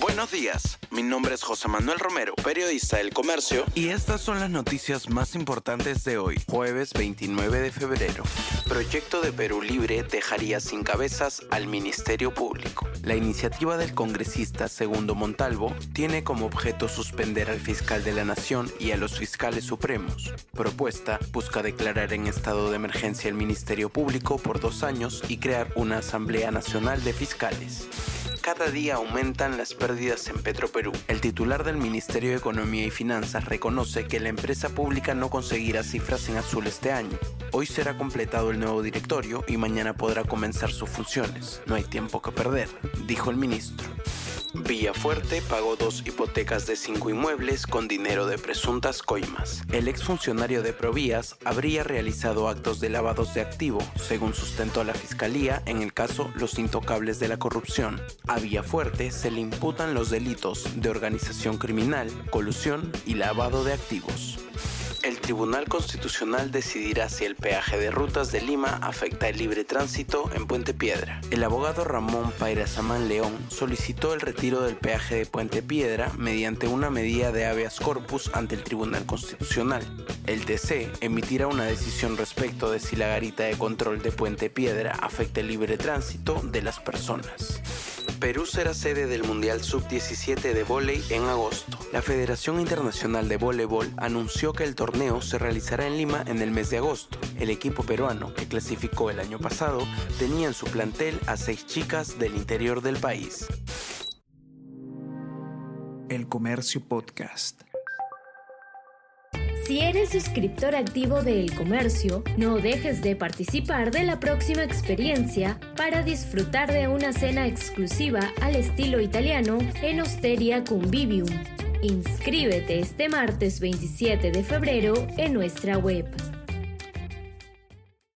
Buenos días, mi nombre es José Manuel Romero, periodista del Comercio, y estas son las noticias más importantes de hoy, jueves 29 de febrero. Proyecto de Perú Libre dejaría sin cabezas al Ministerio Público. La iniciativa del congresista Segundo Montalvo tiene como objeto suspender al fiscal de la Nación y a los fiscales supremos. Propuesta busca declarar en estado de emergencia el Ministerio Público por dos años y crear una Asamblea Nacional de Fiscales cada día aumentan las pérdidas en Petroperú. El titular del Ministerio de Economía y Finanzas reconoce que la empresa pública no conseguirá cifras en azul este año. Hoy será completado el nuevo directorio y mañana podrá comenzar sus funciones. No hay tiempo que perder, dijo el ministro. Villafuerte pagó dos hipotecas de cinco inmuebles con dinero de presuntas coimas. El exfuncionario de Provías habría realizado actos de lavados de activo, según sustentó la fiscalía en el caso Los Intocables de la Corrupción. A Villafuerte se le imputan los delitos de organización criminal, colusión y lavado de activos. Tribunal Constitucional decidirá si el peaje de rutas de Lima afecta el libre tránsito en Puente Piedra. El abogado Ramón Pairasamán León solicitó el retiro del peaje de Puente Piedra mediante una medida de habeas corpus ante el Tribunal Constitucional. El TC emitirá una decisión respecto de si la garita de control de Puente Piedra afecta el libre tránsito de las personas. Perú será sede del Mundial Sub-17 de vóley en agosto. La Federación Internacional de Voleibol anunció que el torneo se realizará en Lima en el mes de agosto. El equipo peruano, que clasificó el año pasado, tenía en su plantel a seis chicas del interior del país. El Comercio Podcast. Si eres suscriptor activo de El Comercio, no dejes de participar de la próxima experiencia para disfrutar de una cena exclusiva al estilo italiano en Osteria Convivium. Inscríbete este martes 27 de febrero en nuestra web.